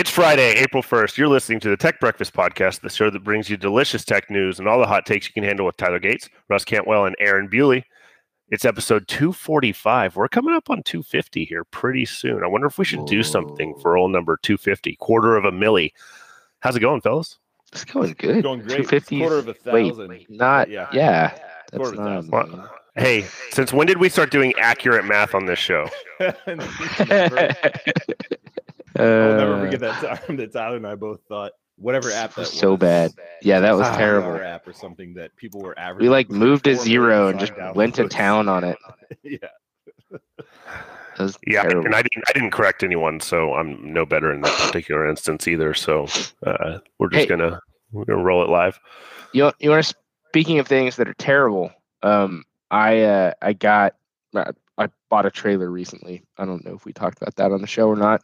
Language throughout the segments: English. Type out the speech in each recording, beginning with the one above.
It's Friday, April 1st. You're listening to the Tech Breakfast Podcast, the show that brings you delicious tech news and all the hot takes you can handle with Tyler Gates, Russ Cantwell, and Aaron Bewley. It's episode 245. We're coming up on 250 here pretty soon. I wonder if we should do something for old number 250, quarter of a milli. How's it going, fellas? It's going good. Going great. 250. Quarter of a thousand. Wait, not Yeah. yeah. That's Quarter of a not. Well, Hey, since when did we start doing accurate math on this show? never, I'll never Uh, forget that time that Tyler and I both thought whatever app that was. so bad. Yeah, that was Ah, terrible. App or something that people were averaging. We like moved to zero and just went to town on it. yeah. That was Yeah, terrible. and I didn't I didn't correct anyone, so I'm no better in that particular instance either. So uh, we're just Hey. gonna we're gonna roll it live. You know, you want speaking of things that are terrible. Um, I uh, I got I I bought a trailer recently. I don't know if we talked about that on the show or not.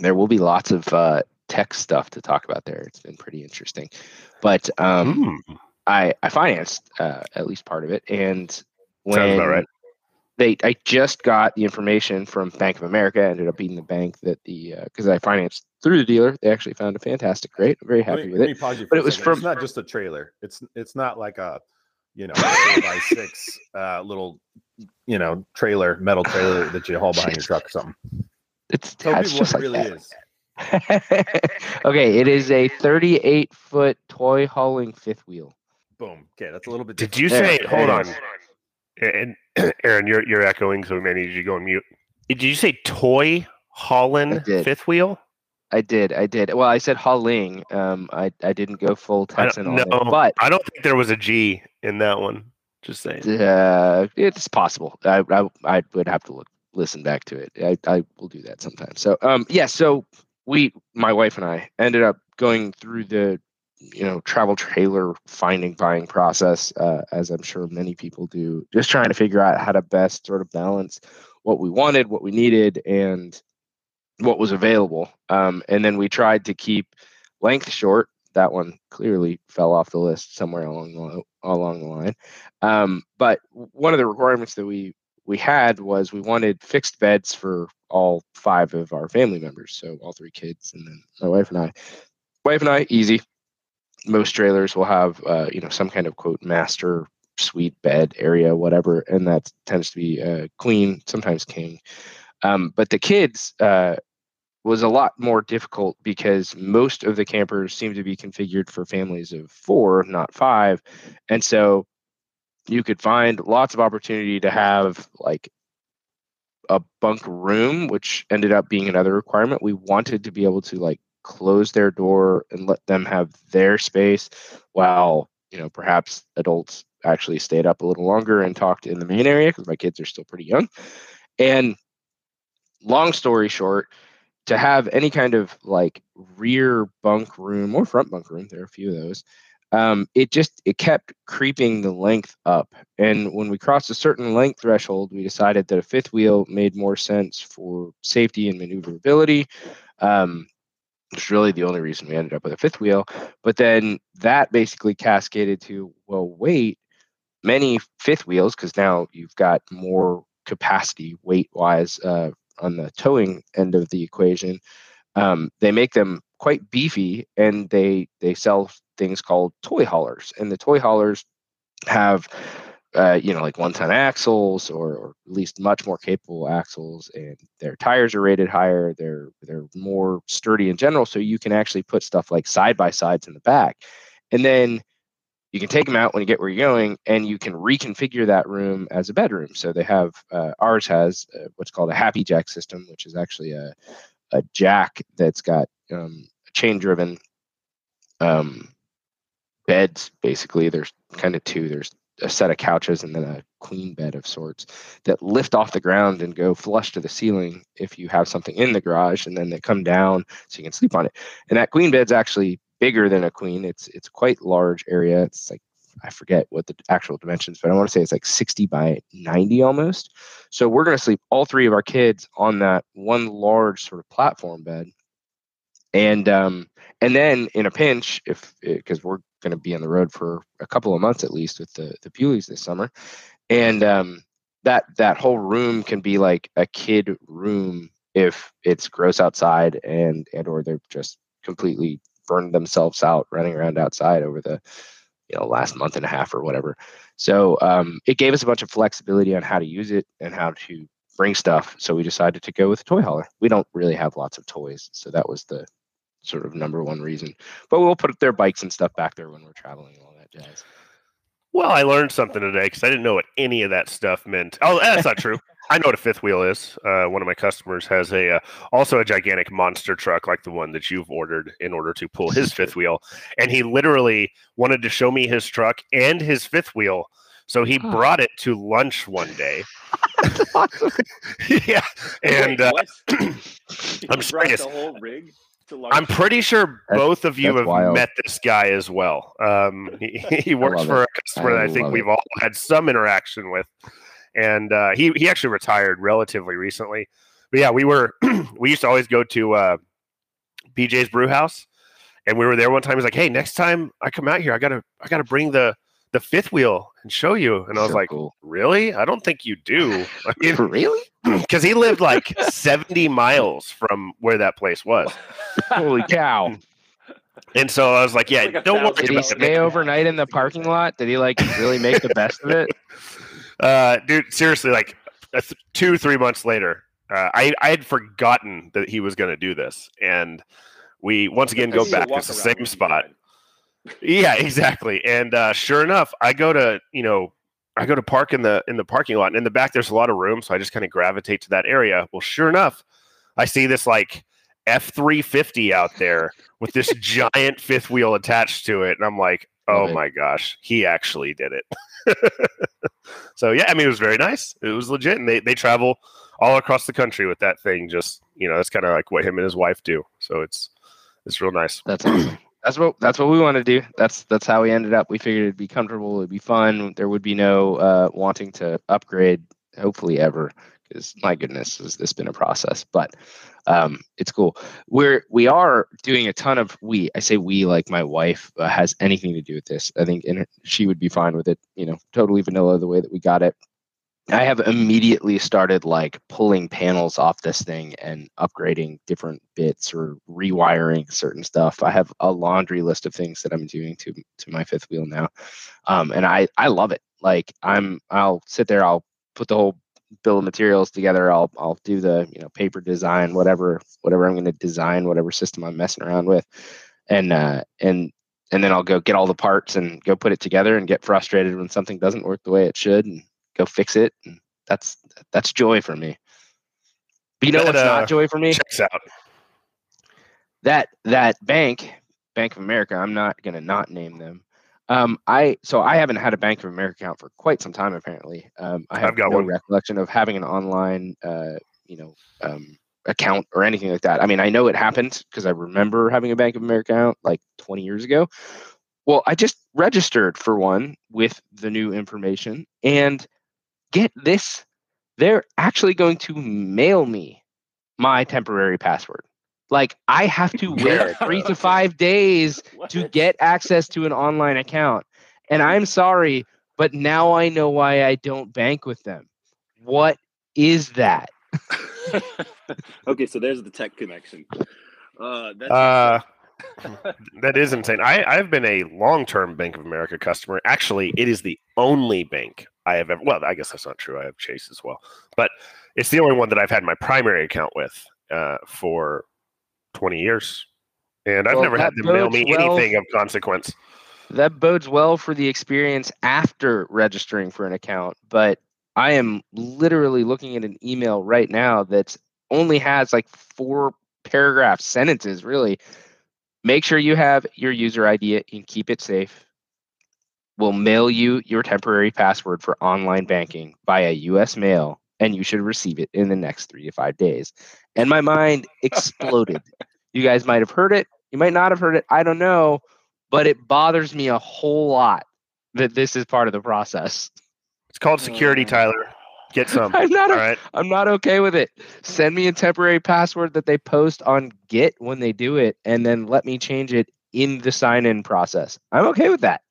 There will be lots of uh, tech stuff to talk about there. It's been pretty interesting, but um, Hmm. I I financed uh, at least part of it, and when right. they I just got the information from Bank of America. Ended up being the bank that the because I financed through the dealer. They actually found a fantastic rate. I'm very happy me- with it. me pause you But it was second. from- It's not just a trailer. It's it's not like a you know four by six uh, little you know trailer metal trailer that you haul behind your truck or something. It's, Tell it's people just what like it really that. is. okay, it is a 38 foot toy hauling fifth wheel. Boom. Okay, that's a little bit. Did you say? there Hold it on, and Aaron, you're you're echoing, so we may need you to go on mute. Did you say toy hauling fifth wheel? I did, I did. Well, I said hauling. Um, I I didn't go full I Texan don't, on no, it, but I don't think there was a G in that one. Just saying. uh, it's possible. I, I I would have to look listen back to it. I I will do that sometime. So um yeah, so we my wife and I ended up going through the you know travel trailer finding buying process uh, as I'm sure many people do, just trying to figure out how to best sort of balance what we wanted, what we needed, and what was available. Um, and then we tried to keep length short. That one clearly fell off the list somewhere along the along the line. Um, but one of the requirements that we we had was we wanted fixed beds for all five of our family members, so all three kids, and then my wife and I. Wife and I, easy. Most trailers will have, uh, you know, some kind of quote master suite bed area, whatever, and that tends to be uh, queen, sometimes king. Um, but the kids uh, was a lot more difficult because most of the campers seem to be configured for families of four, not five, and so you could find lots of opportunity to have like a bunk room, which ended up being another requirement. We wanted to be able to like close their door and let them have their space while, you know, perhaps adults actually stayed up a little longer and talked in the main area because my kids are still pretty young. And long story short, to have any kind of like rear bunk room or front bunk room, there are a few of those, um, it just it kept creeping the length up. And when we crossed a certain length threshold we decided that a fifth wheel made more sense for safety and maneuverability. Um, is really the only reason we ended up with a fifth wheel. But then that basically cascaded to well wait many fifth wheels because now you've got more capacity weight wise uh, on the towing end of the equation um, they make them quite beefy and they they sell things called toy haulers and the toy haulers have uh, you know like one ton axles or, or at least much more capable axles and their tires are rated higher they're they're more sturdy in general so you can actually put stuff like side by sides in the back and then you can take them out when you get where you're going and you can reconfigure that room as a bedroom. So they have uh, ours has uh, what's called a happy jack system which is actually a, a jack that's got um, chain driven um, beds basically. There's kind of two. There's a set of couches and then a queen bed of sorts that lift off the ground and go flush to the ceiling if you have something in the garage and then they come down so you can sleep on it. And that queen bed's actually bigger than a queen. It's it's quite large area. It's like i forget what the actual dimensions but i want to say it's like 60 by 90 almost. So we're going to sleep all three of our kids on that one large sort of platform bed. And um and then in a pinch if because we're going to be on the road for a couple of months at least with the the Bewleys this summer. And um that that whole room can be like a kid room if it's gross outside and and or they're just completely burned themselves out running around outside over the you know last month and a half or whatever. So um, it gave us a bunch of flexibility on how to use it and how to bring stuff. So we decided to go with a toy hauler. We don't really have lots of toys, so that was the sort of number one reason. But we'll put their bikes and stuff back there when we're traveling and all that jazz. Well, I learned something today because I didn't know what any of that stuff meant. Oh, that's not true. I know what a fifth wheel is. Uh, one of my customers has a uh, also a gigantic monster truck like the one that you've ordered in order to pull his fifth wheel, and he literally wanted to show me his truck and his fifth wheel. So he Oh. brought it to lunch one day. yeah, and uh. I'm You brought serious. The whole rig? I'm pretty sure That's- both of you have wild. met this guy as well. Um, he, he works for it. a customer that I I think we've it. all had some interaction with, and uh, he he actually retired relatively recently. But yeah, we were we used to always go to uh, BJ's Brew House, and we were there one time. He's like, "Hey, next time I come out here, I gotta I gotta bring the the fifth wheel and show you." And I was So like, cool. "Really? I don't think you do." I mean, really? because he lived like 70 miles from where that place was. Holy cow! And so I was like, yeah, like don't worry thousand Did he stay it. overnight in the parking lot? Did he like really make the best of it? Uh, dude, seriously, like th- two, three months later, uh, I, I had forgotten that he was going to do this. And we once again go back. It's the same spot. Yeah, exactly. And uh, sure enough, I go to, you know, I go to park in the in the parking lot and in the back there's a lot of room, so I just kind of gravitate to that area. Well, sure enough, I see this like F350 out there with this giant fifth wheel attached to it and I'm like, "Oh my gosh, he actually did it." so, yeah, I mean it was very nice. It was legit and they they travel all across the country with that thing just, you know, that's kind of like what him and his wife do. So it's it's real nice. That's awesome. That's what that's what we want to do. That's that's how we ended up. We figured it'd be comfortable, it'd be fun. There would be no uh, wanting to upgrade, hopefully ever, because my goodness, has this been a process? But um, it's cool. We're we are doing a ton of we. I say we like my wife uh, has anything to do with this. I think and she would be fine with it. You know, totally vanilla the way that we got it. I have immediately started like pulling panels off this thing and upgrading different bits or rewiring certain stuff. I have a laundry list of things that I'm doing to to my fifth wheel now, um, and I I love it. Like I'm I'll sit there, I'll put the whole of materials together. I'll I'll do the you know paper design, whatever whatever I'm going to design, whatever system I'm messing around with, and uh, and and then I'll go get all the parts and go put it together and get frustrated when something doesn't work the way it should and go fix it. And that's that's joy for me. But you know That, what's uh, not joy for me? Checks out. That that bank, Bank of America. I'm not gonna not name them. Um, I so I haven't had a Bank of America account for quite some time. Apparently, um, I have no one. recollection of having an online, uh, you know, um, account or anything like that. I mean, I know it happened because I remember having a Bank of America account like 20 years ago. Well, I just registered for one with the new information, and get this, they're actually going to mail me my temporary password. Like I have to wait three to five days to get access to an online account. And I'm sorry, but now I know why I don't bank with them. What is that? okay, so there's the tech connection. Uh, that's Uh, that is insane. I, I've been a long term Bank of America customer. Actually, it is the only bank I have ever. Well, I guess that's not true. I have Chase as well, but it's the only one that I've had my primary account with uh, for 20 years. And I've Well, never had them mail me well- anything of consequence. That bodes well for the experience after registering for an account. But I am literally looking at an email right now that only has like four paragraph sentences, really. Make sure you have your user ID and keep it safe. We'll mail you your temporary password for online banking via US mail, and you should receive it in the next three to five days. And my mind exploded. you guys might have heard it. You might not have heard it. I don't know but it bothers me a whole lot that this is part of the process. It's called security, Uh, Tyler. Get some. I'm not All o- right. I'm not okay with it. Send me a temporary password that they post on Git when they do it and then let me change it in the sign-in process. I'm okay with that.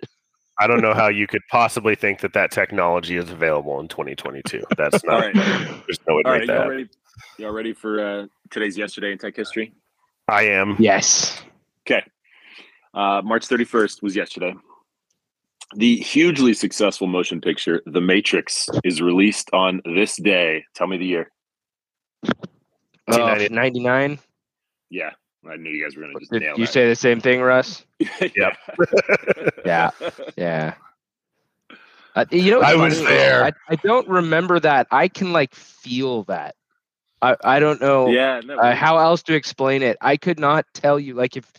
I don't know how you could possibly think that that technology is available in 2022. That's not. right. There's no way to All make that. y'all ready? Y'all ready for uh, today's yesterday in tech history? I am. Yes. Okay. Uh, March 31st was yesterday. The hugely successful motion picture, The Matrix, is released on this day. Tell me the year. Uh, 99. Yeah, I knew you guys were going to just Did nail you that. say the same thing, Russ? Yep. Yeah. Yeah. Uh, you know, I was funny? there. I, I don't remember that. I can like feel that. I, I don't know yeah. No, uh, how else to explain it. I could not tell you like if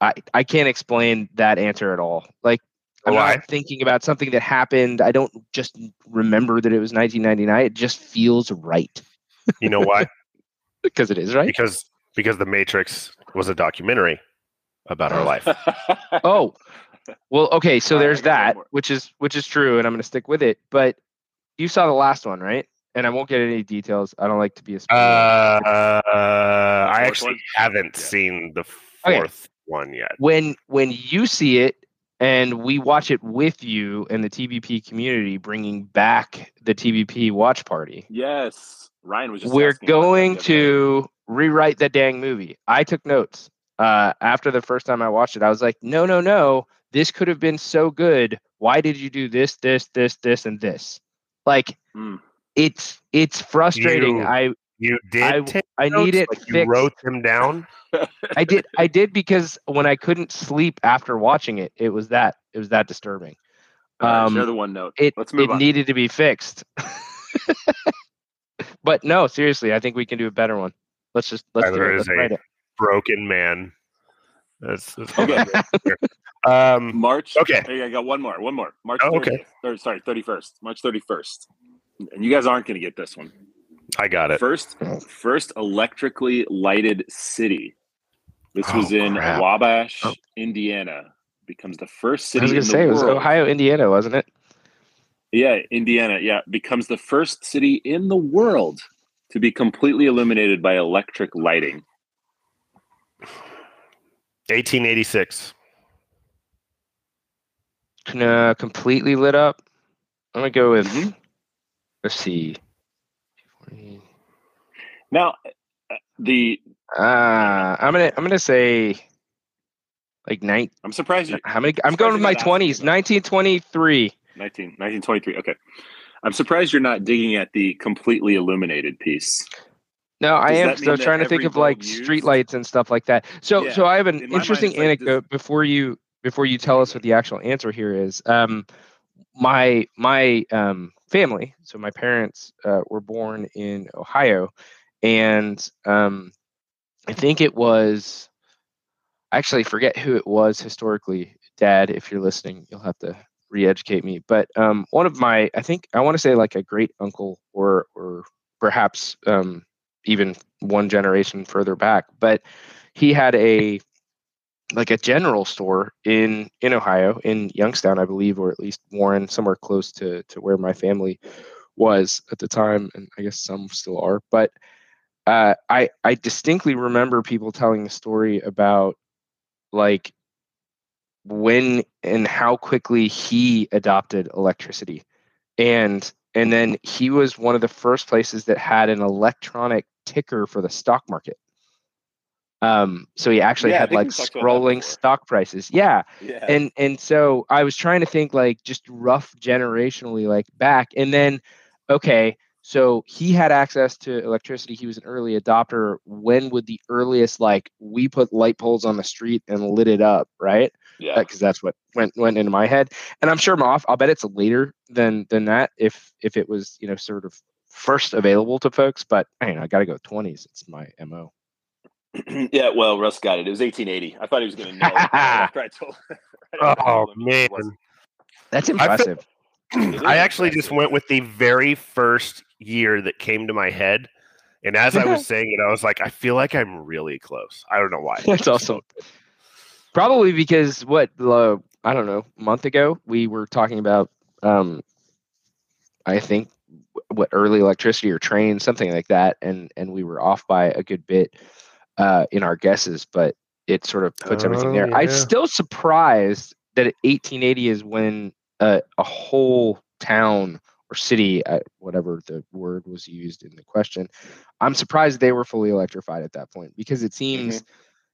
I I can't explain that answer at all. Like I'm Why? not thinking about something that happened. I don't just remember that it was 1999. It just feels right You know why? because it is right. because because the Matrix was a documentary about our life. Oh, well, okay. So All right, there's I that, which is which is true, and I'm going to stick with it. But you saw the last one, right? And I won't get any details. I don't like to be a spoiler. Uh, I actually one? haven't Yeah. seen the Okay. fourth one yet. when when you see it and we watch it with you and the TBP community, bringing back the TBP watch party, yes. Ryan was just we're asking about that going the other day. to rewrite the dang movie. I took notes uh, after the first time I watched it. I was like, no, no, no. This could have been so good. Why did you do this, this, this, this, and this? Like, Mm. it's it's frustrating. You I You did I take I notes? need it Like you fixed. wrote them down. I did I did because when I couldn't sleep after watching it, it was that it was that disturbing. All right, um, share the one note. It Let's move it on. needed to be fixed. but no, seriously, I think we can do a better one. Let's just let's do Tyler it. is Let's a- it. Broken man. That's, that's Okay. um. March. Okay. Hey, I got one more. One more. March. Oh, 30th, okay. Or, sorry, thirty first. March thirty first. And you guys aren't going to get this one. I got it. First, first electrically lighted city. This was Oh, in crap. Wabash, Oh. Indiana. Becomes the first I city was in gonna say it was. Ohio, Indiana, wasn't it? Yeah, Indiana. Yeah, becomes the first city in the world to be completely illuminated by electric lighting. 1886. Uh, completely lit up. I'm gonna go with Mhm. let's see. Now, uh, the Uh, I'm gonna I'm gonna say like nine. I'm surprised you How many? I'm going you're with my twenties. 1923. 19, 1923. Okay. I'm surprised you're not digging at the completely illuminated piece. No, I am mean trying to think of like used- street lights and stuff like that. So, Yeah. so I have an In my mind, interesting like anecdote before you before you tell us what the actual answer here is. Um, my my um, family, so my parents uh, were born in Ohio, and um, I think it was. I actually forget who it was historically. Dad, if you're listening, you'll have to re-educate me. But um, one of my, I think I want to say like a great uncle or or perhaps um, even one generation further back. But he had a like a general store in in Ohio in Youngstown, I believe, or at least Warren, somewhere close to to where my family was at the time, and I guess some still are. But uh, I I distinctly remember people telling the story about like when and how quickly he adopted electricity. And and then he was one of the first places that had an electronic ticker for the stock market. Um so he actually Yeah, had like we've talked about that scrolling stock prices. Yeah. Yeah. and and so i was trying to think like just rough generationally like back. And then okay so he had access to electricity. He was an early adopter. When would the earliest like we put light poles on the street and lit it up right yeah. because that's what went went into my head and i'm sure i'm off i'll bet it's later than than that if if it was you know sort of first available to folks but I, I gotta go 20s it's my mo yeah, well, Russ got it. It was 1880. I thought he was going to know after I told. after I Oh told him man, wasn't. that's I feel- impressive I actually just went with the very first year that came to my head, and as I was saying it, I was like, I feel like I'm really close. I don't know why. That's awesome. Probably because what uh, I don't know, a month ago we were talking about um I think what early electricity or trains, something like that, and and we were off by a good bit uh in our guesses, but it sort of puts everything Oh, there. I'm still surprised that 1880 is when uh, a whole town or city, uh, whatever the word was used in the question. I'm surprised they were fully electrified at that point because it seems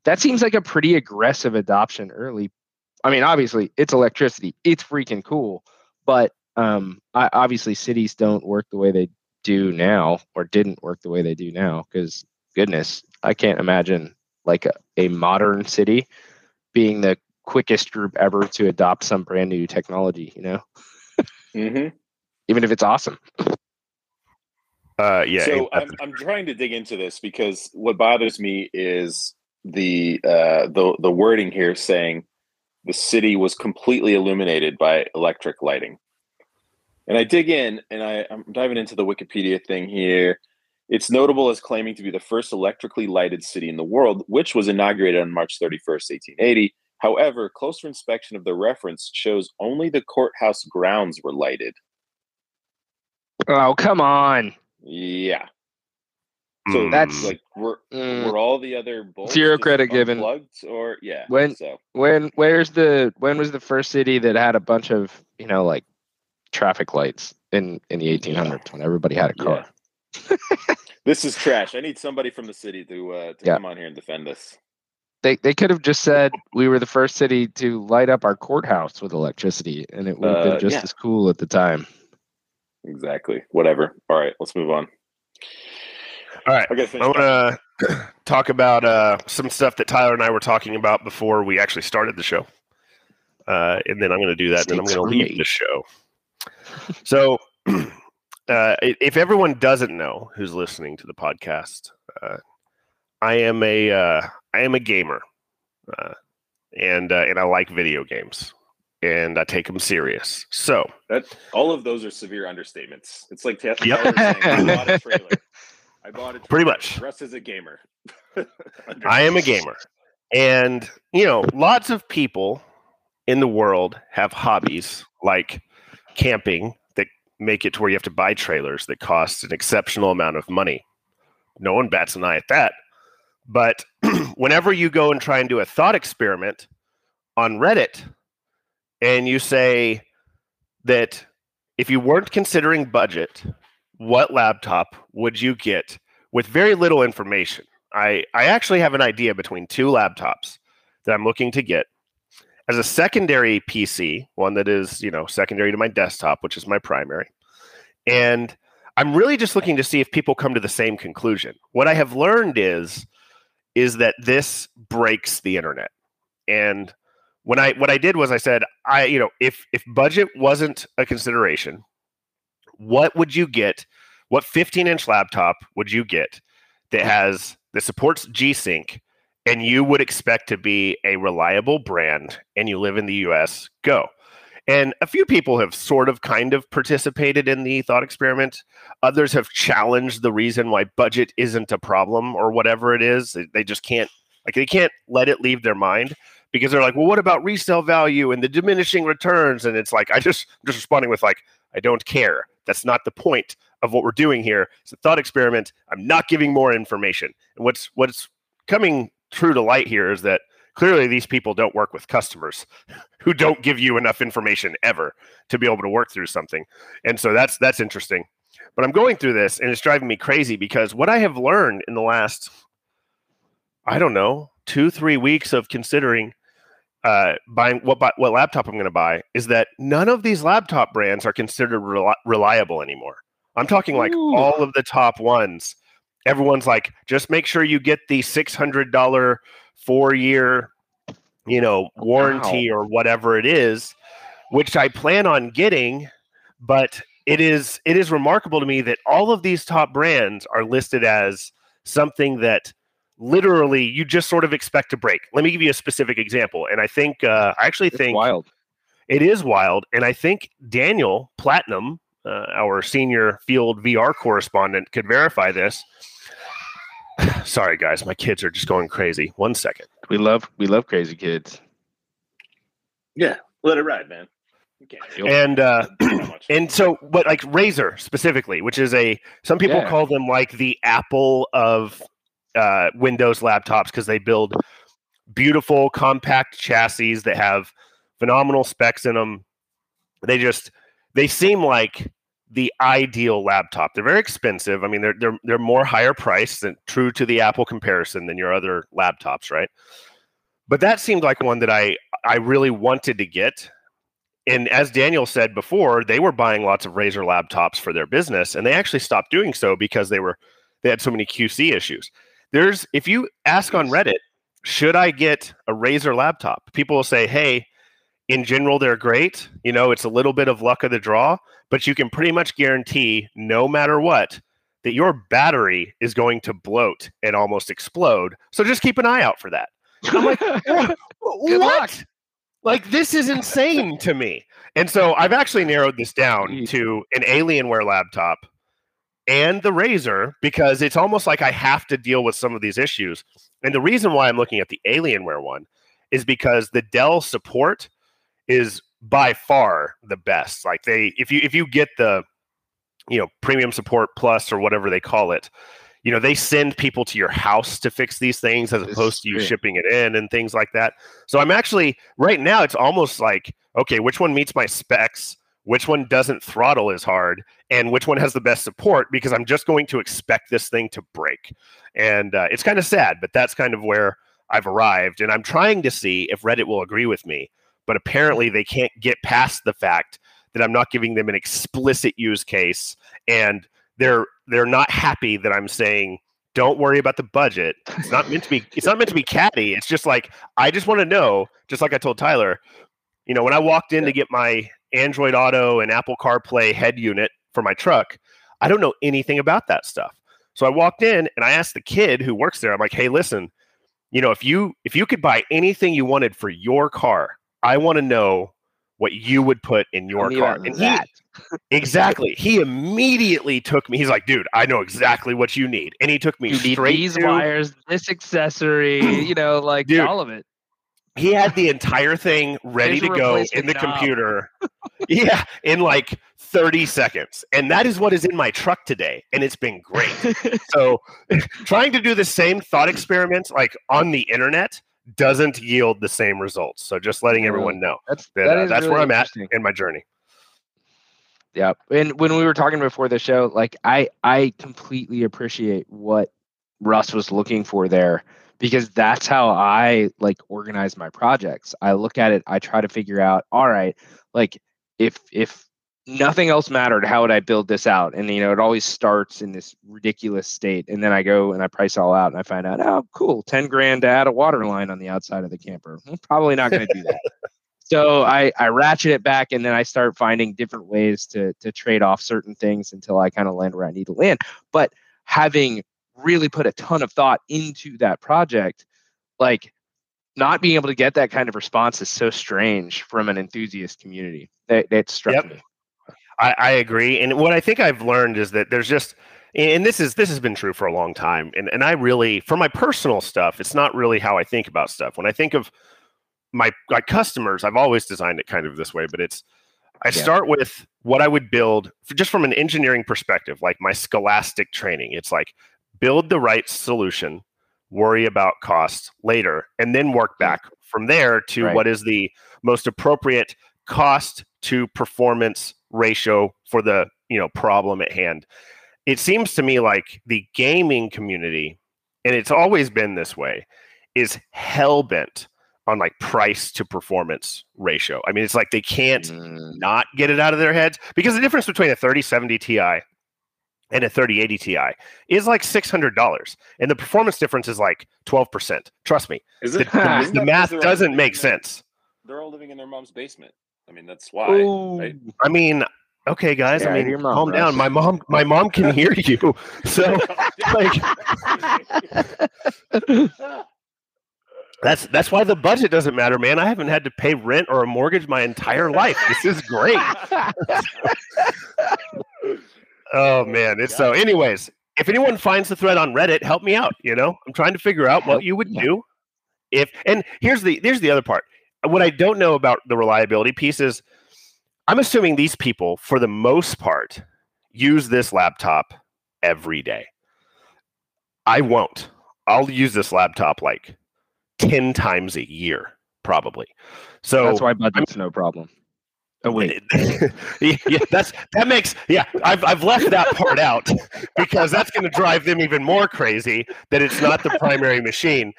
that seems like a pretty aggressive adoption early. I mean, obviously it's electricity, it's freaking cool, but um, I, obviously cities don't work the way they do now or didn't work the way they do now because goodness, I can't imagine like a, a modern city being the quickest group ever to adopt some brand new technology, you know? Mm-hmm. Even if it's awesome. Uh, yeah. so I'm, I'm trying to dig into this because what bothers me is the uh, the the wording here saying the city was completely illuminated by electric lighting. And I dig in and I, I'm diving into the Wikipedia thing here. It's notable as claiming to be the first electrically lighted city in the world, which was inaugurated on March 31st, 1880. However, closer inspection of the reference shows only the courthouse grounds were lighted. Oh, come on. Yeah. So mm, that's- like were Mm. were all the other Zero credit given. or yeah. When- so When where's the when was the first city that had a bunch of, you know, like traffic lights in in the 1800s when everybody had a car? this is trash. I need somebody from the city to uh, to Yeah. come on here and defend this. They they could have just said we were the first city to light up our courthouse with electricity and it would have Uh, been just yeah. as cool at the time. Exactly. Whatever. All right, let's move on. All right. I I want to talk about uh, some stuff that Tyler and I were talking about before we actually started the show. Uh, and then I'm going to do that, and then I'm going to leave the show. So, uh, if everyone doesn't know who's listening to the podcast, uh, I am a uh, I am a gamer, uh, and uh, and I like video games, and I take them serious. So, That all of those are severe understatements. It's like Tyler Yep. saying, I bought a trailer. I bought trailer. Pretty much. Russ is a gamer. I am a gamer. And, you know, lots of people in the world have hobbies like camping that make it to where you have to buy trailers that cost an exceptional amount of money. No one bats an eye at that. But whenever you go and try and do a thought experiment on Reddit and you say that if you weren't considering budget, what laptop would you get with very little information? I, I actually have an idea between two laptops that I'm looking to get as a secondary PC, one that is, you know, secondary to my desktop, which is my primary. And I'm really just looking to see if people come to the same conclusion. What I have learned is is that this breaks the internet. And when I what I did was I said, I, you know, if if budget wasn't a consideration, what would you get? What 15 inch laptop would you get that has that supports G Sync and you would expect to be a reliable brand and you live in the US? Go. And a few people have sort of kind of participated in the thought experiment. Others have challenged the reason why budget isn't a problem or whatever it is. They- They just can't like they can't let it leave their mind because they're like, well, what about resale value and the diminishing returns? And it's like, I just I'm just responding with like, I don't care. That's not the point of what we're doing here. It's a thought experiment. I'm not giving more information. And what's what's coming true to light here is that clearly these people don't work with customers who don't give you enough information ever to be able to work through something. And so that's that's interesting. But I'm going through this and it's driving me crazy because what I have learned in the last I don't know, 2 3 weeks of considering uh, buying what what laptop I'm going to buy is that none of these laptop brands are considered reli- reliable anymore. I'm talking like Ooh. all of the top ones. Everyone's like, just make sure you get the six hundred dollar four year, you know, warranty or whatever it is, which I plan on getting. But it is it is remarkable to me that all of these top brands are listed as something that literally you just sort of expect to break. Let me give you a specific example, and I think uh, I actually It's think wild. it is wild, and I think Daniel Platinum, uh, our senior field VR correspondent, could verify this. Sorry, guys, my kids are just going crazy. One second. We love we love crazy kids. Yeah, let it ride, man. Okay. And uh, and so but like Razer specifically, which is a some people Yeah. call them like the Apple of uh, Windows laptops because they build beautiful compact chassis that have phenomenal specs in them. They just they seem like the ideal laptop. They're very expensive. I mean, they're they're they're more higher priced than true to the Apple comparison than your other laptops, right? But that seemed like one that I I really wanted to get. And as Daniel said before, they were buying lots of Razer laptops for their business, and they actually stopped doing so because they were they had so many QC issues. There's if you ask on Reddit, should I get a Razer laptop? People will say, "Hey, in general they're great. You know, it's a little bit of luck of the draw, but you can pretty much guarantee no matter what that your battery is going to bloat and almost explode. So just keep an eye out for that." I'm like, what? what? Like this is insane to me. And so I've actually narrowed this down to an Alienware laptop and the Razer because it's almost like I have to deal with some of these issues. And the reason why I'm looking at the Alienware one is because the Dell support is by far the best. Like they if you if you get the you know premium support plus or whatever they call it, you know they send people to your house to fix these things as opposed to you shipping it in and things like that so i'm actually right now it's almost like okay which one meets my specs which one doesn't throttle as hard and which one has the best support because i'm just going to expect this thing to break and uh, it's kind of sad but that's kind of where i've arrived and i'm trying to see if reddit will agree with me but apparently they can't get past the fact that i'm not giving them an explicit use case and they're they're not happy that I'm saying don't worry about the budget. It's not meant to be it's not meant to be catty. It's just like I just want to know, just like I told Tyler, you know, when I walked in yeah. to get my Android Auto and Apple CarPlay head unit for my truck, I don't know anything about that stuff. So I walked in and I asked the kid who works there, I'm like, "Hey, listen, you know, if you if you could buy anything you wanted for your car, I want to know what you would put in your car." And he, exactly. He immediately took me. He's like, dude, I know exactly what you need. And he took me you straight these to, wires, this accessory, you know, like dude, all of it. He had the entire thing ready to go in the computer. yeah, in like 30 seconds. And that is what is in my truck today. And it's been great. so trying to do the same thought experiments like on the internet doesn't yield the same results. So just letting everyone know that's, that, that uh, that's really where I'm at in my journey. Yeah. And when we were talking before the show, like I I completely appreciate what Russ was looking for there because that's how I like organize my projects. I look at it, I try to figure out, all right, like if if nothing else mattered, how would I build this out? And you know, it always starts in this ridiculous state. And then I go and I price all out and I find out, oh, cool, 10 grand to add a water line on the outside of the camper. I'm probably not going to do that. so I, I ratchet it back and then I start finding different ways to to trade off certain things until I kind of land where I need to land. But having really put a ton of thought into that project, like not being able to get that kind of response is so strange from an enthusiast community. That, that struck yep. me. I, I agree. And what I think I've learned is that there's just and this is this has been true for a long time. And and I really for my personal stuff, it's not really how I think about stuff. When I think of my my customers, I've always designed it kind of this way, but it's I yeah. start with what I would build just from an engineering perspective, like my scholastic training. It's like build the right solution, worry about costs later, and then work back from there to right. what is the most appropriate cost to performance ratio for the you know problem at hand. It seems to me like the gaming community, and it's always been this way, is hell bent on like price to performance ratio. I mean, it's like they can't mm. not get it out of their heads because the difference between a 3070 Ti and a 3080 Ti is like $600 and the performance difference is like 12%. Trust me. Is it, the, the, the math doesn't make sense. They're all living in their mom's basement. I mean, that's why. Right? I mean, okay guys yeah, i mean mom, calm down my mom my mom can hear you so like That's that's why the budget doesn't matter, man. I haven't had to pay rent or a mortgage my entire life. This is great. oh man, it's so. Uh, anyways, if anyone finds the thread on Reddit, help me out. You know, I'm trying to figure out what you would do if. And here's the here's the other part. What I don't know about the reliability piece is, I'm assuming these people, for the most part, use this laptop every day. I won't. I'll use this laptop like 10 times a year, probably. So that's why budget's I'm, no problem. Oh wait, yeah, that's that makes yeah. I've I've left that part out because that's going to drive them even more crazy that it's not the primary machine.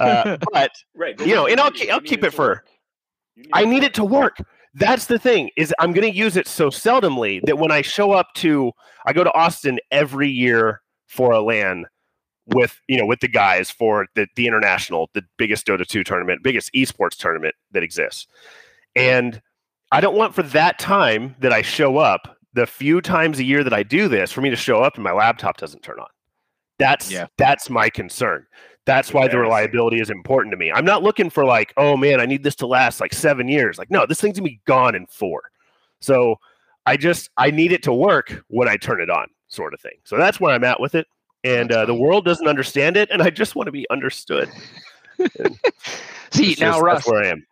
Uh, but Right. You know, and I'll I'll keep it for- I need it to work. That's the thing is I'm going to use it so seldomly that when I show up to I go to Austin every year for a LAN with you know with the guys for the the international the biggest Dota 2 tournament biggest esports tournament that exists and I don't want for that time that I show up the few times a year that I do this for me to show up and my laptop doesn't turn on that's Yeah. that's my concern that's why the reliability is important to me. I'm not looking for like, oh man, I need this to last like seven years. Like, no, this thing's gonna be gone in four. So I just I need it to work when I turn it on, sort of thing. So that's where I'm at with it. And uh, the world doesn't understand it, and I just want to be understood. see now, just- Russ. where I am.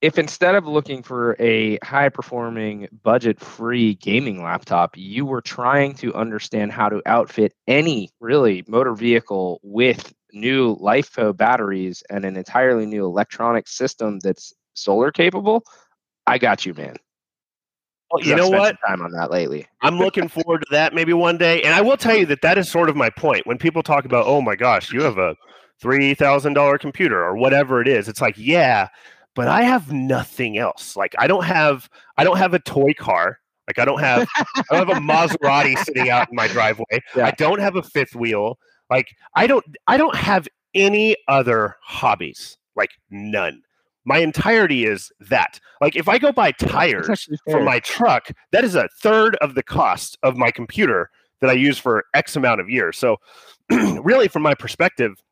If instead of looking for a high performing budget free gaming laptop you were trying to understand how to outfit any really motor vehicle with new lifeo batteries and an entirely new electronic system that's solar capable i got you man Well, you I've know what? time on that lately I'm looking forward to that maybe one day. And I will tell you that that is sort of my point. When people talk about, oh my gosh, you have a three thousand dollar computer or whatever it is, it's like, yeah, but I have nothing else. Like I don't have I don't have a toy car. Like I don't have I don't have a Maserati sitting out in my driveway. Yeah. I don't have a fifth wheel. Like I don't I don't have any other hobbies. Like none. My entirety is that. Like if I go buy tires for my truck, that is a third of the cost of my computer that I use for X amount of years. So, really, from my perspective,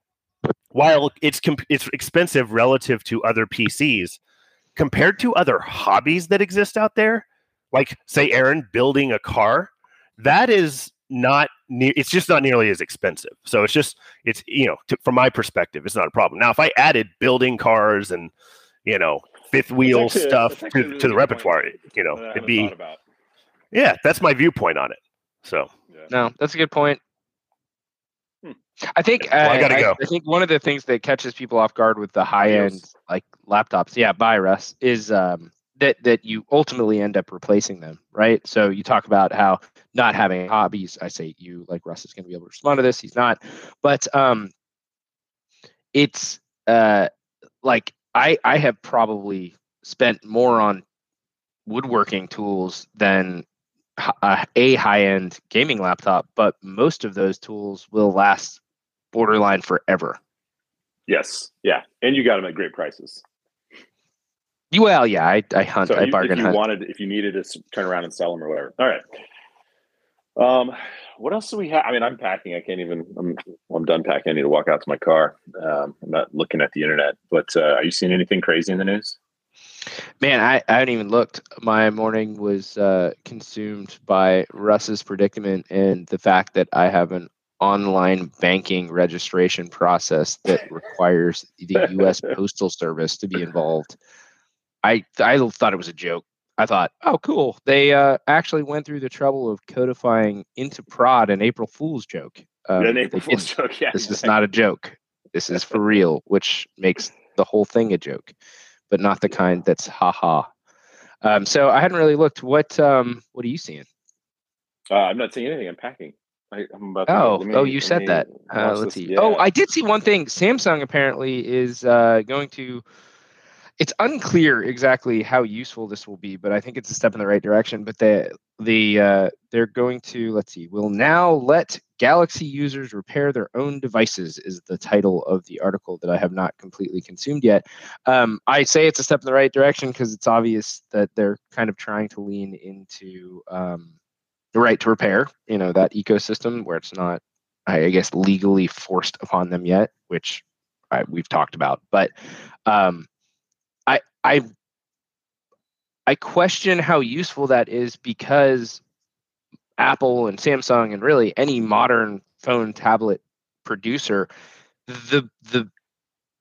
while it's comp- it's expensive relative to other PCs, compared to other hobbies that exist out there, like say Aaron building a car, that is not near. It's just not nearly as expensive. So it's just it's you know to, from my perspective, it's not a problem. Now, if I added building cars and you know fifth wheel actually stuff that's actually a to, really to the good point repertoire, you know, it'd be about. yeah, that's my viewpoint on it. So Yeah. No, that's a good point. I think Well, I uh, gotta I, go. I think one of the things that catches people off guard with the high end like laptops, yeah, buy Russ, is um, that that you ultimately end up replacing them, right? So you talk about how not having hobbies. I say you like Russ is going to be able to respond to this. He's not, but um, it's uh, like I I have probably spent more on woodworking tools than uh, a high-end gaming laptop, but most of those tools will last borderline forever. Yes. Yeah. And you got them at great prices. Well, yeah, I, I hunt, So I you, bargain if you hunt. wanted, if you needed to turn around and sell them or whatever. All right. Um, what else do we have? I mean, I'm packing. I can't even. I'm. I'm done packing. I need to walk out to my car. Um, I'm not looking at the internet. But uh, are you seeing anything crazy in the news? Man, I, I haven't even looked. My morning was uh, consumed by Russ's predicament and the fact that I have an online banking registration process that requires the U.S. Postal Service to be involved. I I thought it was a joke. I thought, oh, cool. They uh, actually went through the trouble of codifying into prod an April Fool's joke. Um, An April. Fool's joke. Yeah. This is not a joke. This is for real, which makes the whole thing a joke, but not the kind that's ha ha. Um, so I hadn't really looked. What um, what are you seeing? Uh, I'm not seeing anything. I'm packing. I, I'm about. To, Oh, me- oh, you said that. Uh, let's this. see. Oh, I did see one thing. Samsung apparently is uh, going to. It's unclear exactly how useful this will be, but I think it's a step in the right direction. But the the uh, they're going to let's see. Will now let Galaxy users repair their own devices is the title of the article that I have not completely consumed yet. Um, I say it's a step in the right direction because it's obvious that they're kind of trying to lean into um, the right to repair. You know that ecosystem where it's not, I guess, legally forced upon them yet, which I, we've talked about. But um, I I I question how useful that is because Apple and Samsung and really any modern phone tablet producer, the the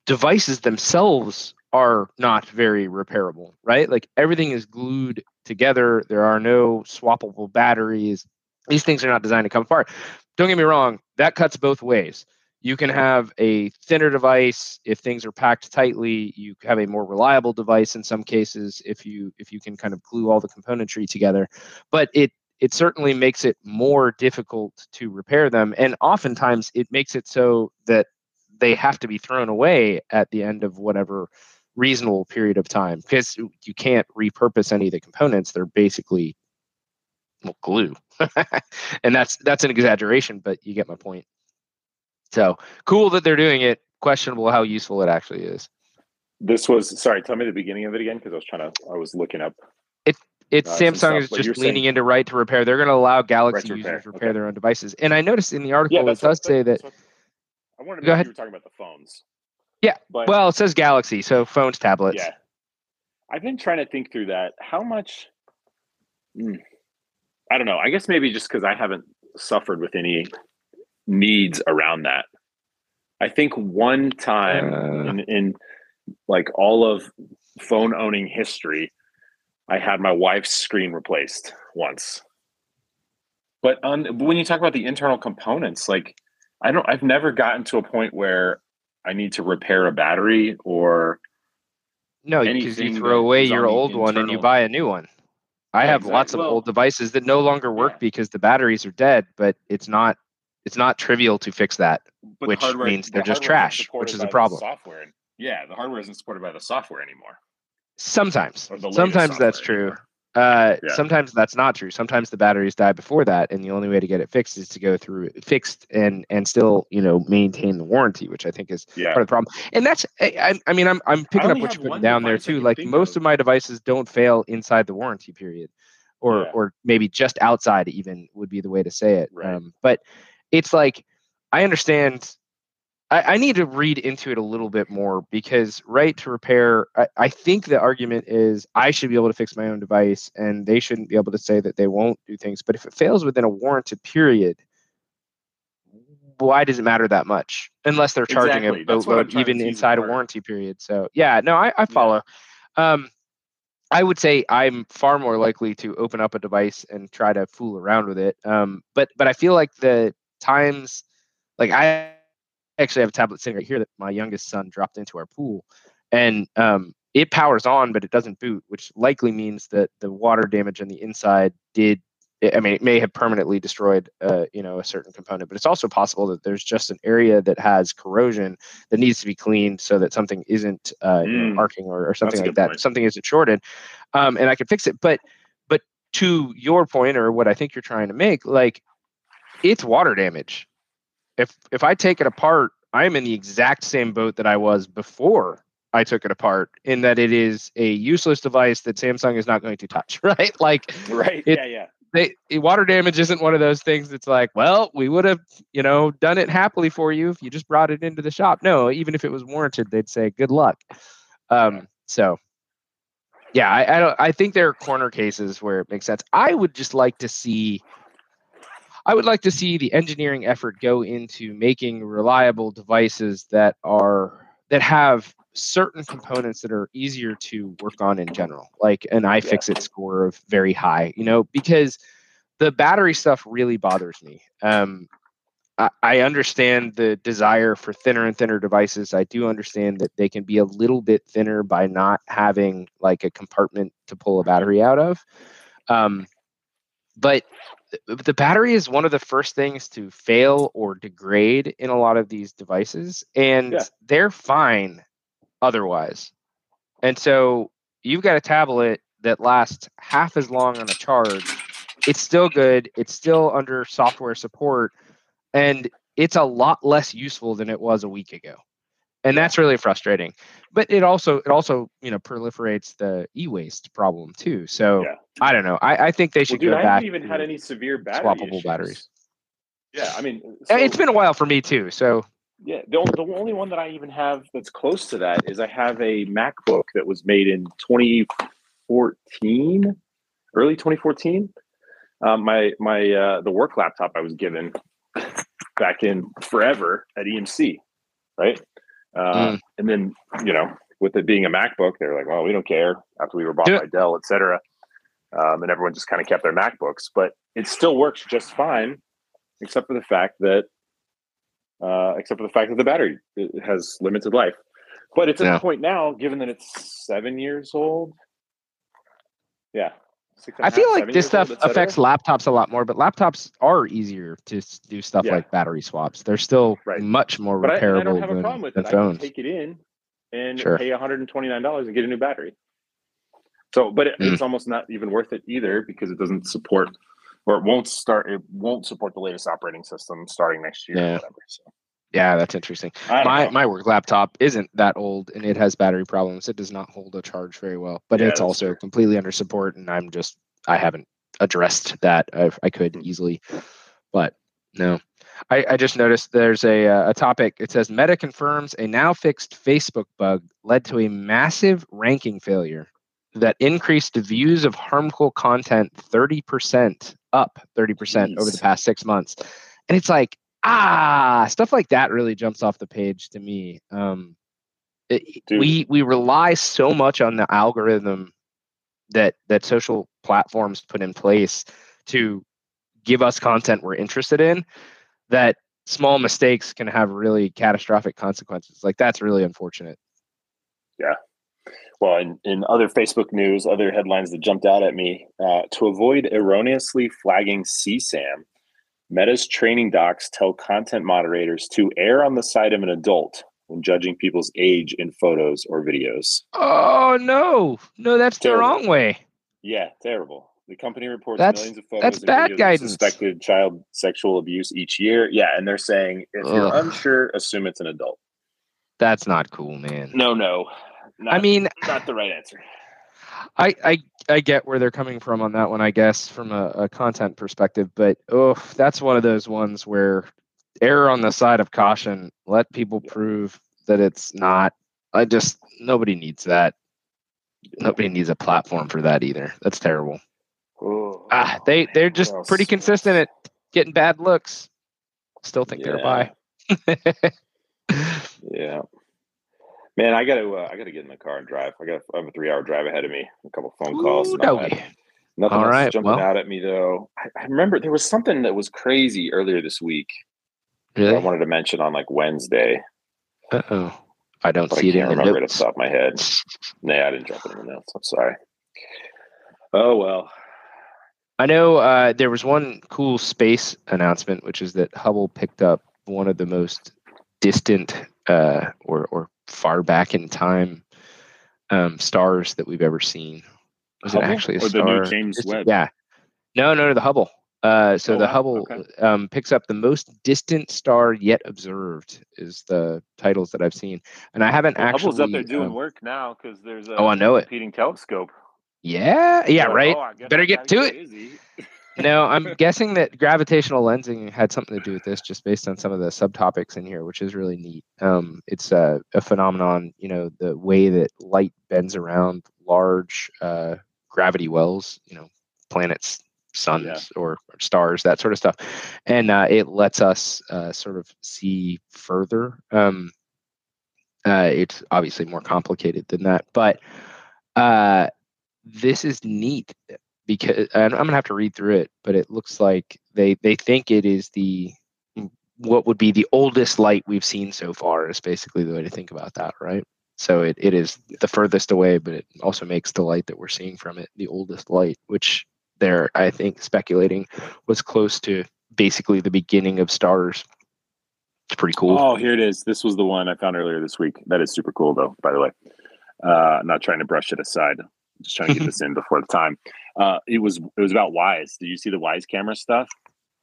devices themselves are not very repairable, right? Like everything is glued together. There are no swappable batteries. These things are not designed to come apart. Don't get me wrong, that cuts both ways. you can have a thinner device if things are packed tightly. You have a more reliable device in some cases if you if you can kind of glue all the componentry together. But it it certainly makes it more difficult to repair them, and oftentimes it makes it so that they have to be thrown away at the end of whatever reasonable period of time because you can't repurpose any of the components. They're basically well, glue, and that's that's an exaggeration, but you get my point. So cool that they're doing it. Questionable how useful it actually is. This was sorry. Tell me the beginning of it again because I was trying to. I was looking up. It it's uh, Samsung is just leaning saying, into right to repair. They're going to allow Galaxy right users repair, repair okay. their own devices. And I noticed in the article yeah, it does say that. I wanted to go ahead. you were talking about the phones. Yeah. But, well, it says Galaxy, so phones, tablets. Yeah. I've been trying to think through that. How much? Mm, I don't know. I guess maybe just because I haven't suffered with any needs around that. I think one time uh, in, in like all of phone owning history, I had my wife's screen replaced once. But on, when you talk about the internal components, like I don't, I've never gotten to a point where I need to repair a battery or no, because you throw away your old internal. one and you buy a new one. I yeah, have exactly. lots of well, old devices that no longer work yeah. because the batteries are dead, but it's not it's not trivial to fix that, but which hardware, means they're the just trash, which is a problem. Software, yeah, the hardware isn't supported by the software anymore. Sometimes, sometimes that's true. Uh, yeah. Sometimes that's not true. Sometimes the batteries die before that, and the only way to get it fixed is to go through fixed and and still you know maintain the warranty, which I think is yeah. part of the problem. And that's I, I mean I'm I'm picking up what you're putting down there too. Like most of. of my devices don't fail inside the warranty period, or yeah. or maybe just outside even would be the way to say it. Right. Um, but it's like I understand. I, I, need to read into it a little bit more because right to repair. I, I think the argument is I should be able to fix my own device, and they shouldn't be able to say that they won't do things. But if it fails within a warranted period, why does it matter that much? Unless they're charging exactly. a boatload even inside a warranty period. So yeah, no, I, I follow. Yeah. Um, I would say I'm far more likely to open up a device and try to fool around with it. Um, but but I feel like the times like I actually I have a tablet sitting right here that my youngest son dropped into our pool and um, it powers on but it doesn't boot which likely means that the water damage on the inside did i mean it may have permanently destroyed uh, you know a certain component but it's also possible that there's just an area that has corrosion that needs to be cleaned so that something isn't uh, mm. you know, mm. arcing or, or something like that point. something isn't shorted um, and i can fix it but but to your point or what i think you're trying to make like it's water damage. If if I take it apart, I'm in the exact same boat that I was before I took it apart in that it is a useless device that Samsung is not going to touch, right? Like Right. It, yeah, yeah. They, water damage isn't one of those things that's like, well, we would have, you know, done it happily for you if you just brought it into the shop. No, even if it was warranted, they'd say good luck. Um, so yeah, I, I don't I think there are corner cases where it makes sense. I would just like to see I would like to see the engineering effort go into making reliable devices that are that have certain components that are easier to work on in general, like an iFixit score of very high, you know, because the battery stuff really bothers me. Um, I, I understand the desire for thinner and thinner devices. I do understand that they can be a little bit thinner by not having like a compartment to pull a battery out of. Um, but uh, the battery is one of the first things to fail or degrade in a lot of these devices and yeah. they're fine otherwise. And so you've got a tablet that lasts half as long on a charge. It's still good it's still under software support and it's a lot less useful than it was a week ago and that's really frustrating. But it also it also you know proliferates the e-waste problem too. So yeah. i don't know. I, I think they should well, dude, go I back haven't even had any severe battery swappable issues. batteries. Yeah i mean so, it's been a while for me too so. Yeah the, the only one that i even have that's close to that is i have a macbook that was made in 2014 early 2014 um, my my uh, the work laptop i was given back in forever at emc right uh, mm. And then, you know, with it being a MacBook, they're like, well, we don't care after we were bought by Dell, et cetera. Um, and everyone just kind of kept their MacBooks, but it still works just fine, except for the fact that uh, except for the fact that the battery has limited life. But it's at Yeah. the point now, given that it's seven years old. Yeah. A I feel like this years old, stuff affects laptops a lot more, but laptops are easier to do stuff Yeah. like battery swaps. They're still Right. much more But I, I repairable don't have a than, problem with than it. I can take it in and Sure. pay $129 and get a new battery. So, but it, Mm. it's almost not even worth it either because it doesn't support or it won't start. It won't support the latest operating system starting next year. Yeah. Or whatever. So Yeah, that's interesting. My know. my work laptop isn't that old and it has battery problems. It does not hold a charge very well, but Yeah, it's also true. completely under support and I'm just I haven't addressed that. I, I could Hmm. easily, but no. I, I just noticed there's a uh, a topic. It says Meta confirms a now fixed Facebook bug led to a massive ranking failure that increased views of harmful content 30% up 30% over the past six months. And it's like, ah, stuff like that really jumps off the page to me. Um, it- we we rely so much on the algorithm that that social platforms put in place to give us content we're interested in that small mistakes can have really catastrophic consequences like that's really unfortunate Yeah. Well, in, in other Facebook news, other headlines that jumped out at me uh, to avoid erroneously flagging CSAM, Meta's training docs tell content moderators to err on the side of an adult when judging people's age in photos or videos. oh no no that's the wrong way Yeah, terrible. The company reports That's- millions of photos that's and bad videos guidance. of suspected child sexual abuse each year. Yeah, and they're saying if you're unsure, assume it's an adult. that's not cool man No, no. Not, i mean not the right answer. I, I I get where they're coming from on that one, I guess, from a, a content perspective. But oh, that's one of those ones where error on the side of caution. Let people prove that it's not. I just nobody needs that. Nobody needs a platform for that either. That's terrible. Oh, Ah, they they're just pretty consistent at getting bad looks. Still think they're a buy. Yeah. Man, I gotta uh, I gotta get in the car and drive. I got I have a three hour drive ahead of me. A couple phone calls. Ooh, and all doggy. that. Nothing All else is jumping well. out at me though. I, I remember there was something that was crazy earlier this week. that I wanted to mention on like Wednesday, Uh oh. I don't but I see it can't in the remember it off the top of my head. Nah, I didn't drop it in the notes. I'm sorry. Oh well. I know uh, there was one cool space announcement, which is that Hubble picked up one of the most distant uh, or or far back in time um, stars that we've ever seen. Was Hubble? it actually a Or the star? new James It's- Webb? Yeah. No, no, the Hubble. Uh, so Oh, the wow. Hubble Okay. um, picks up the most distant star yet observed is the titles that I've seen, and I haven't Well, actually. Hubble's up there doing um, work now because there's a Oh, I know it. competing telescope. yeah, yeah, So, right. oh, Better get to it. busy. No, I'm guessing that gravitational lensing had something to do with this, just based on some of the subtopics in here, which is really neat. Um, it's a, a phenomenon, you know, the way that light bends around large uh, gravity wells, you know, planets, suns, Yeah. or, or stars, that sort of stuff, and uh, it lets us uh, sort of see further. Um, uh, it's obviously more complicated than that, but uh, this is neat because and I'm gonna have to read through it, but it looks like they they think it is the what would be the oldest light we've seen so far is basically the way to think about that, right? So it, it is the furthest away, but it also makes the light that we're seeing from it the oldest light, which they're I think speculating was close to basically the beginning of stars. It's pretty cool. Oh, here it is. This was the one I found earlier this week. That is super cool, though. By the way, uh, not trying to brush it aside. Just trying to get this in before the time. Uh, it was it was about Wyze. Did you see the Wyze camera stuff?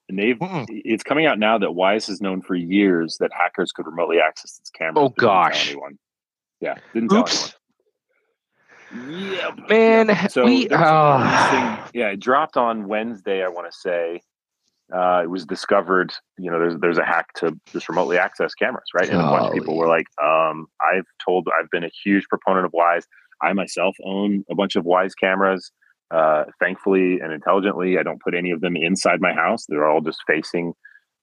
And they've Mm-mm. it's coming out now that Wyze has known for years that hackers could remotely access its cameras. Oh, tell gosh. anyone. Yeah, didn't tell Oops. anyone. Yep. Man, Yep. So we- releasing- yeah, it dropped on Wednesday. I want to say uh, it was discovered. You know, there's there's a hack to just remotely access cameras, right? And a bunch of people were like, um, "I've told, I've been a huge proponent of Wyze. I myself own a bunch of Wyze cameras. Uh, thankfully and intelligently, I don't put any of them inside my house. They're all just facing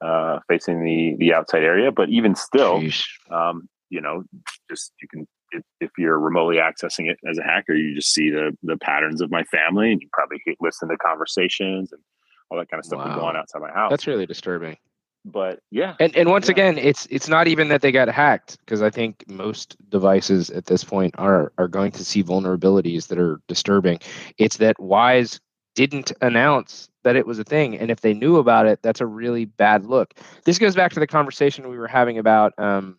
uh, facing the the outside area. But even still, um, you know, just you can if, if you're remotely accessing it as a hacker, you just see the the patterns of my family, and you probably listen to conversations and all that kind of stuff Wow. that go on outside my house. That's really disturbing. But yeah, And and once Yeah. again, it's it's not even that they got hacked because I think most devices at this point are are going to see vulnerabilities that are disturbing. It's that Wyze didn't announce that it was a thing, and if they knew about it, that's a really bad look. This goes back to the conversation we were having about. Um,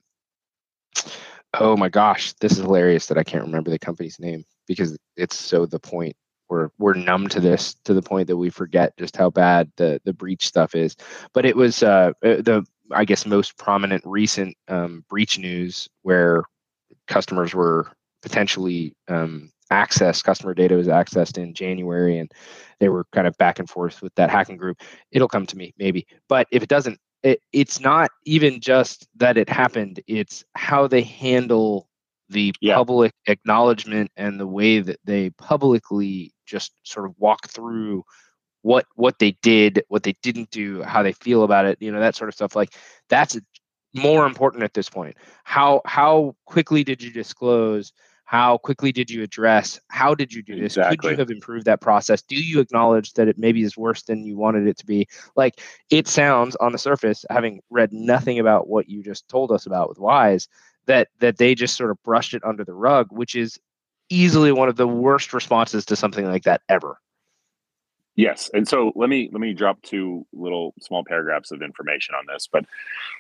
oh my gosh, this is hilarious that I can't remember the company's name because it's so the point. We're we're numb to this to the point that we forget just how bad the the breach stuff is but it was uh, uh, the I guess most prominent recent um, breach news where customers were potentially um, accessed, customer data was accessed in January, and they were kind of back and forth with that hacking group. It'll come to me maybe, but if it doesn't, it, it's not even just that it happened; it's how they handle the Yeah. public acknowledgement and the way that they publicly just sort of walk through what what they did, what they didn't do, how they feel about it, you know, that sort of stuff. Like that's more important at this point. How how quickly did you disclose? How quickly did you address? How did you do this? Could you have improved that process? Do you acknowledge that it maybe is worse than you wanted it to be? Like it sounds on the surface, having read nothing about what you just told us about with Wyze, that that they just sort of brushed it under the rug, which is easily one of the worst responses to something like that ever. Yes, and so let me let me drop two little small paragraphs of information on this. But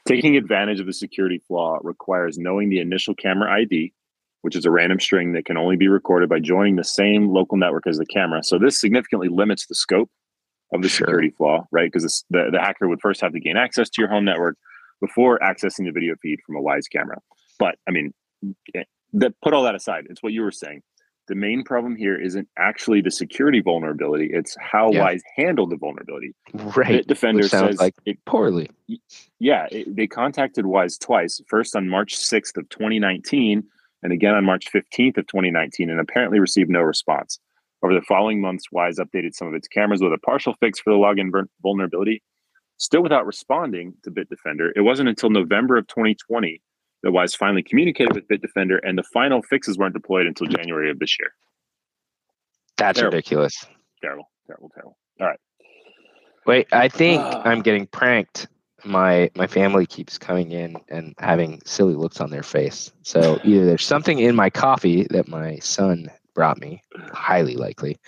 taking advantage of the security flaw requires knowing the initial camera ID, which is a random string that can only be recorded by joining the same local network as the camera. So this significantly limits the scope of the Sure. security flaw, right? Because the, the hacker would first have to gain access to your home network before accessing the video feed from a Wyze camera. But I mean, that put all that aside. It's what you were saying. The main problem here isn't actually the security vulnerability; it's how Yeah. Wyze handled the vulnerability. Right. Bitdefender Which says like it, poorly. yeah, it, they contacted Wyze twice. First on March 6th of 2019, and again on March 15th of 2019, and apparently received no response. Over the following months, Wyze updated some of its cameras with a partial fix for the login vulnerability. Still without responding to Bitdefender, it wasn't until November of 2020 that Wyze finally communicated with Bitdefender, and the final fixes weren't deployed until January of this year. That's Terrible. ridiculous. Terrible, terrible, terrible. All right. Wait, I think Ah. I'm getting pranked. My my family keeps coming in and having silly looks on their face. So either there's something in my coffee that my son brought me, highly likely,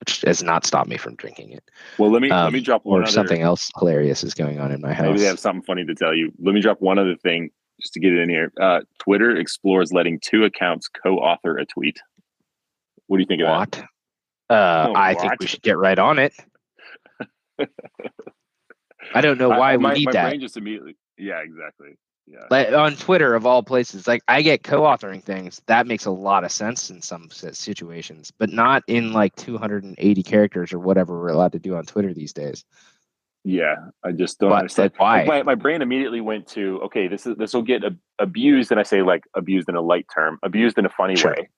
which has not stopped me from drinking it, Well, let me let um, me drop one or other, something else hilarious is going on in my house. Maybe they have something funny to tell you. Let me drop one other thing just to get it in here. Uh, Twitter explores letting two accounts co-author a tweet. What do you think of that? Uh, Oh, I think we should get right on it. I don't know why I- we my, need my that. brain just immediately. Yeah, exactly. Yeah. like on Twitter of all places, like I get co-authoring things. That makes a lot of sense in some situations, but not in like 280 characters or whatever we're allowed to do on Twitter these days. Yeah, I just don't But understand. why? Like, my, my brain immediately went to okay, this is this will get ab- abused, and I say like abused in a light term, abused in a funny Sure. way,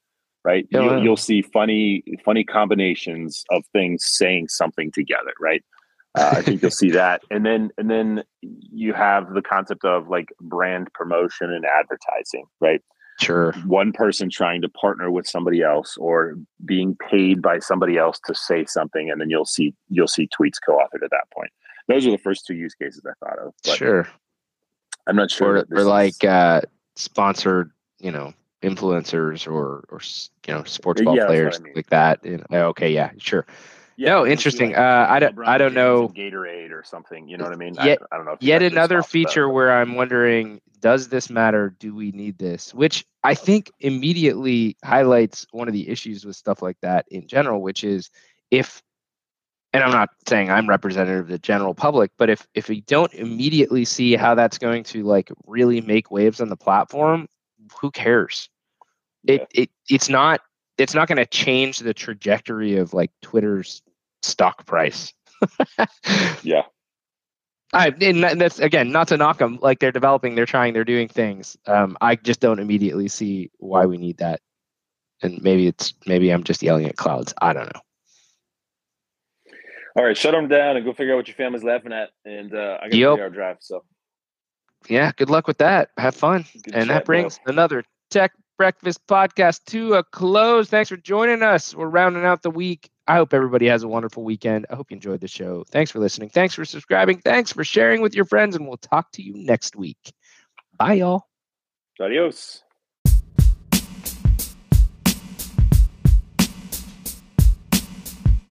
right? Yeah, you'll, you'll see funny funny combinations of things saying something together, right? Uh, I think you'll see that, and then and then you have the concept of like brand promotion and advertising, right? Sure. One person trying to partner with somebody else, or being paid by somebody else to say something, and then you'll see you'll see tweets co-authored at that point. Those are the first two use cases I thought of. But Sure. I'm not sure. Or, or like uh, sponsored, you know, influencers or or you know sports ball that's what I players mean. like that. Know, okay, yeah, sure. Yeah, no, interesting. like, Uh, I don't- LeBron I don't know. Gatorade or something. You know what I mean? Yet- I, I don't know. If Yet another feature where I'm wondering, does this matter? Do we need this? Which I think immediately highlights one of the issues with stuff like that in general, which is if and I'm not saying I'm representative of the general public, but if if we don't immediately see how that's going to like really make waves on the platform, who cares? It Yeah. it it's not it's not going to change the trajectory of like Twitter's stock price. Yeah. I and that's again not to knock them. Like they're developing, they're trying, they're doing things. Um, I just don't immediately see why we need that. And maybe it's maybe I'm just yelling at clouds. I don't know. All right, shut them down and go figure out what your family's laughing at. And uh, I got a Yep. three-hour drive, so Yeah, good luck with that. Have fun. good and chat, that brings another Tech Breakfast podcast to a close. Thanks for joining us. We're rounding out the week I hope everybody has a wonderful weekend. I hope you enjoyed the show. Thanks for listening. Thanks for subscribing. Thanks for sharing with your friends, and we'll talk to you next week. Bye, y'all. Adios.